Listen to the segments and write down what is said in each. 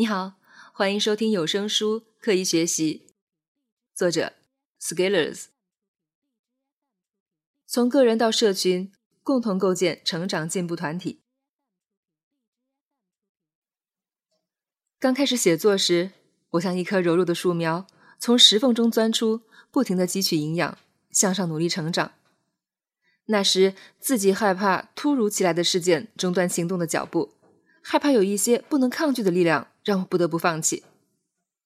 你好，欢迎收听有声书《刻意学习》，作者 Skillers。从个人到社群，共同构建成长进步团体。刚开始写作时，我像一棵柔弱的树苗，从石缝中钻出，不停的汲取营养，向上努力成长。那时自己害怕突如其来的事件中断行动的脚步，害怕有一些不能抗拒的力量让我不得不放弃，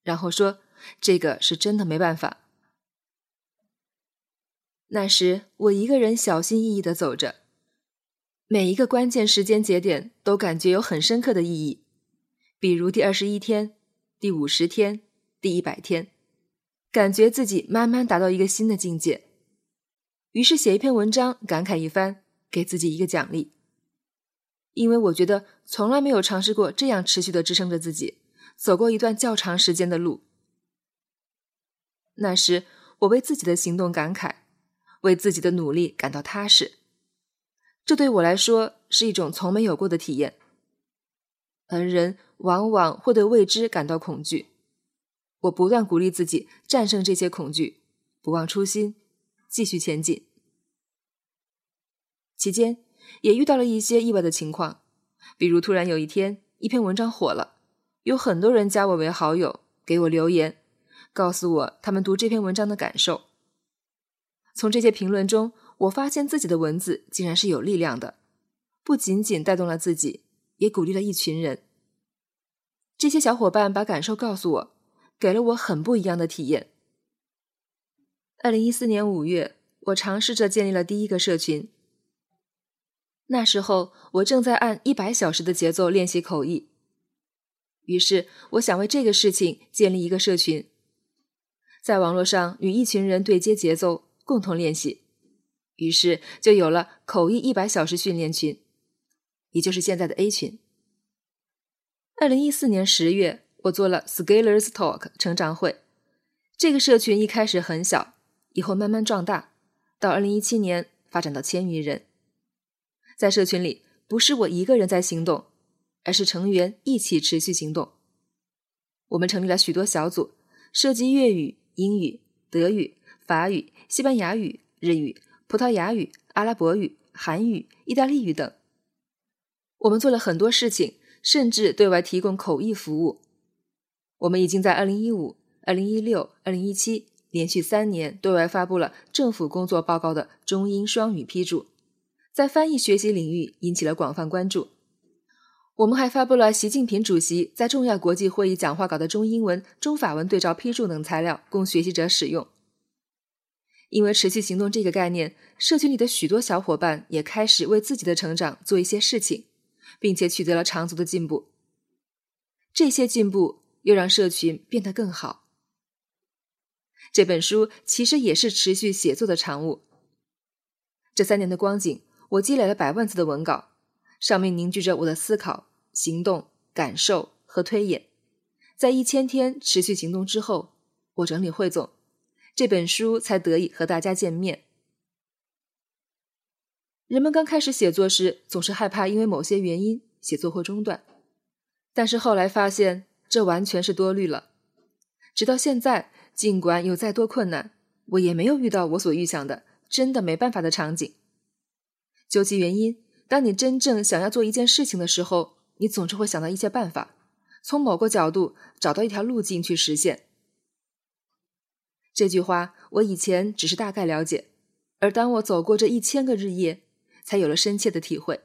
然后说这个是真的没办法。那时我一个人小心翼翼的走着，每一个关键时间节点都感觉有很深刻的意义，比如第二十一天、第五十天、第一百天，感觉自己慢慢达到一个新的境界。于是写一篇文章，感慨一番，给自己一个奖励。因为我觉得从来没有尝试过这样持续的支撑着自己，走过一段较长时间的路。那时我为自己的行动感慨，为自己的努力感到踏实。这对我来说是一种从没有过的体验。而人往往会对未知感到恐惧。我不断鼓励自己战胜这些恐惧，不忘初心。继续前进，期间也遇到了一些意外的情况，比如突然有一天一篇文章火了，有很多人加我为好友，给我留言，告诉我他们读这篇文章的感受。从这些评论中，我发现自己的文字竟然是有力量的，不仅仅带动了自己，也鼓励了一群人。这些小伙伴把感受告诉我，给了我很不一样的体验。二零一四年五月，我尝试着建立了第一个社群。那时候，我正在按一百小时的节奏练习口译。于是，我想为这个事情建立一个社群，在网络上与一群人对接节奏，共同练习。于是，就有了口译一百小时训练群，也就是现在的 A 群。二零一四年十月，我做了 Scalers Talk 成长会。这个社群一开始很小。以后慢慢壮大，到二零一七年发展到千余人。在社群里，不是我一个人在行动，而是成员一起持续行动。我们成立了许多小组，涉及粤语、英语、德语、法语、西班牙语、日语、葡萄牙语、阿拉伯语、韩语、意大利语等。我们做了很多事情，甚至对外提供口译服务。我们已经在二零一五、二零一六、二零一七。连续三年对外发布了政府工作报告的中英双语批注，在翻译学习领域引起了广泛关注。我们还发布了习近平主席在重要国际会议讲话稿的中英文、中法文对照批注等材料，供学习者使用。因为持续行动这个概念，社群里的许多小伙伴也开始为自己的成长做一些事情，并且取得了长足的进步。这些进步又让社群变得更好。这本书其实也是持续写作的产物。这三年的光景，我积累了百万字的文稿，上面凝聚着我的思考、行动、感受和推演。在一千天持续行动之后，我整理汇总，这本书才得以和大家见面。人们刚开始写作时，总是害怕因为某些原因写作会中断，但是后来发现这完全是多虑了。直到现在。尽管有再多困难，我也没有遇到我所预想的真的没办法的场景。究其原因，当你真正想要做一件事情的时候，你总是会想到一些办法，从某个角度找到一条路径去实现。这句话我以前只是大概了解，而当我走过这一千个日夜，才有了深切的体会。